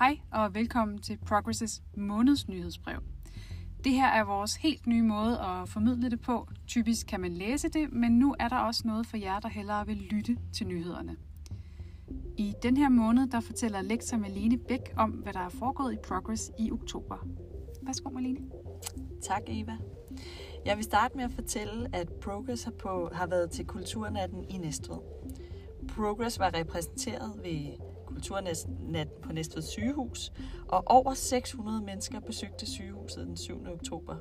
Hej og velkommen til Progress' månedsnyhedsbrev. Det her er vores helt nye måde at formidle det på. Typisk kan man læse det, men nu er der også noget for jer, der hellere vil lytte til nyhederne. I den her måned, der fortæller lektor Malene Bæk om, hvad der er foregået i Progress i oktober. Værsgo, Malene. Tak, Eva. Jeg vil starte med at fortælle, at Progress har, på, har været til Kulturnatten i Næstved. Progress var repræsenteret ved kulturnat på Næstved sygehus, og over 600 mennesker besøgte sygehuset den 7. oktober.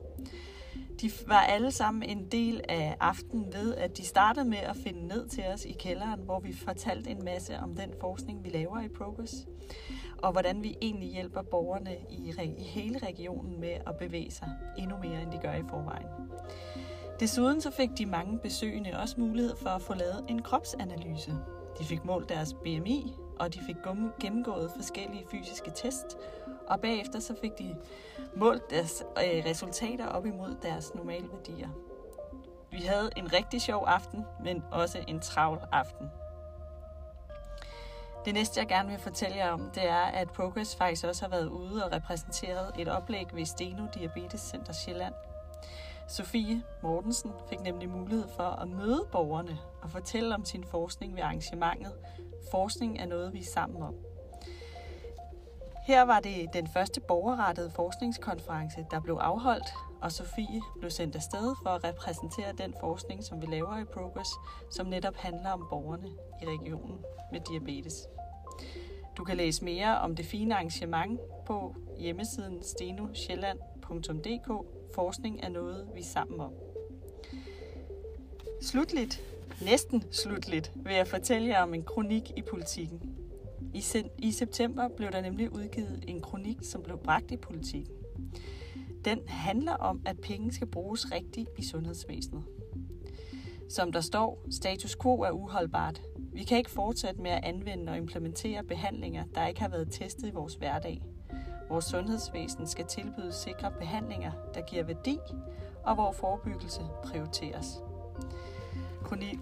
De var alle sammen en del af aftenen ved, at de startede med at finde ned til os i kælderen, hvor vi fortalte en masse om den forskning, vi laver i Progress, og hvordan vi egentlig hjælper borgerne i, i hele regionen med at bevæge sig endnu mere, end de gør i forvejen. Desuden så fik de mange besøgende også mulighed for at få lavet en kropsanalyse. De fik målt deres BMI, og de fik gennemgået forskellige fysiske test, og bagefter så fik de målt deres øh, resultater op imod deres normale værdier. Vi havde en rigtig sjov aften, men også en travl aften. Det næste, jeg gerne vil fortælle jer om, det er, at Progress faktisk også har været ude og repræsenteret et oplæg ved Steno Diabetes Center Sjælland. Sofie Mortensen fik nemlig mulighed for at møde borgerne og fortælle om sin forskning ved arrangementet. Forskning er noget, vi er sammen om. Her var det den første borgerrettede forskningskonference, der blev afholdt, og Sofie blev sendt afsted for at repræsentere den forskning, som vi laver i Progress, som netop handler om borgerne i regionen med diabetes. Du kan læse mere om det fine arrangement på hjemmesiden stenosjælland.dk. Forskning er noget, vi er sammen om. Slutligt, næsten slutligt, vil jeg fortælle jer om en kronik i politikken. I, I september blev der nemlig udgivet en kronik, som blev bragt i politikken. Den handler om, at penge skal bruges rigtigt i sundhedsvæsenet. Som der står, status quo er uholdbart. Vi kan ikke fortsætte med at anvende og implementere behandlinger, der ikke har været testet i vores hverdag. Vores sundhedsvæsen skal tilbyde sikre behandlinger, der giver værdi, og hvor forebyggelse prioriteres.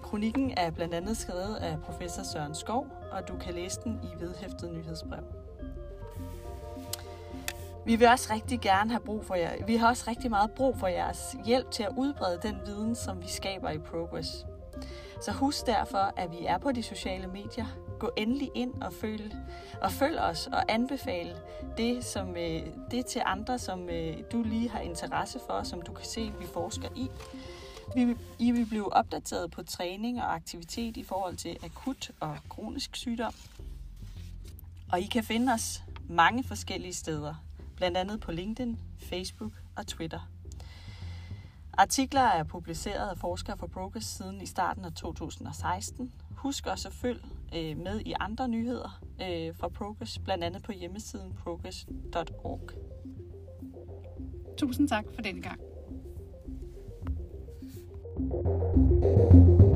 Kronikken er blandt andet skrevet af professor Søren Skov, og du kan læse den i vedhæftet nyhedsbrev. Vi vil også rigtig gerne have brug for jer. Vi har også rigtig meget brug for jeres hjælp til at udbrede den viden, som vi skaber i Progress. Så husk derfor, at vi er på de sociale medier. Gå endelig ind og følg, og følg os og anbefale det, som, øh, det til andre, som øh, du lige har interesse for, som du kan se, vi forsker i. Vi, I vil blive opdateret på træning og aktivitet i forhold til akut og kronisk sygdom. Og I kan finde os mange forskellige steder, blandt andet på LinkedIn, Facebook og Twitter. Artikler er publiceret af forskere fra Brokers siden i starten af 2016. Husk også at følge øh, med i andre nyheder øh, fra Progress, blandt andet på hjemmesiden progress.org. Tusind tak for denne gang. thank you